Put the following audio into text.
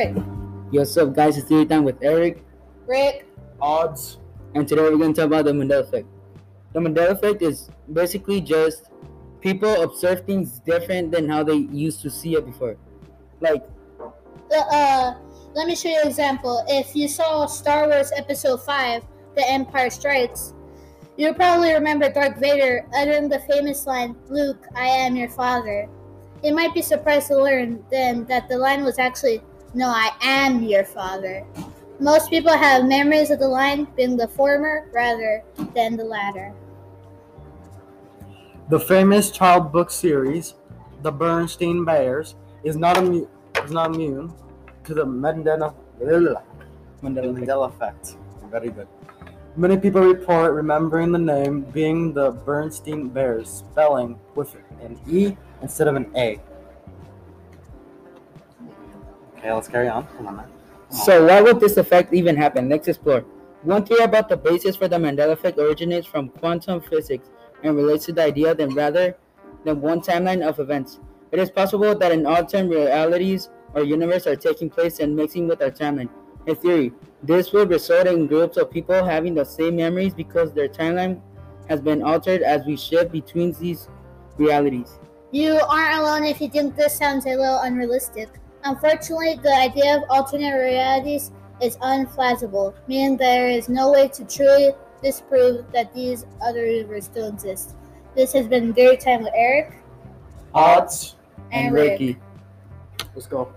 Rick. Yo, what's up, guys? It's Theory Time with Eric, Rick. Odds. and today we're going to talk about the Mandela Effect. The Mandela Effect is basically just people observe things different than how they used to see it before. Like, Uh, uh, let me show you an example. If you saw Star Wars Episode 5, The Empire Strikes, you'll probably remember Darth Vader uttering the famous line, Luke, I am your father. You might be surprised to learn then that the line was actually, No, I am your father. Most people have memories of the line being the former rather than the latter. The famous child book series, The Bernstein Bears, is not immune is not immune to the Mandela Mandela Effect. Mandela effect. Very good. Many people report remembering the name being the Bernstein Bears, spelling with an E instead of an A. Okay, let's carry on. Come on, man. So, why would this effect even happen? Let's explore. One theory about the basis for the Mandela Effect originates from quantum physics and relates to the idea that rather than one timeline of events, it is possible that an alternate realities or universe are taking place and mixing with our timeline. In theory, this would result in groups of people having the same memories because their timeline has been altered as we shift between these realities. You aren't alone if you think this sounds a little unrealistic. Unfortunately, the idea of alternate realities is unflappable, meaning there is no way to truly disprove that these other universes still exist. This has been Theory Time with Eric Odds. and, and Rick. Let's go.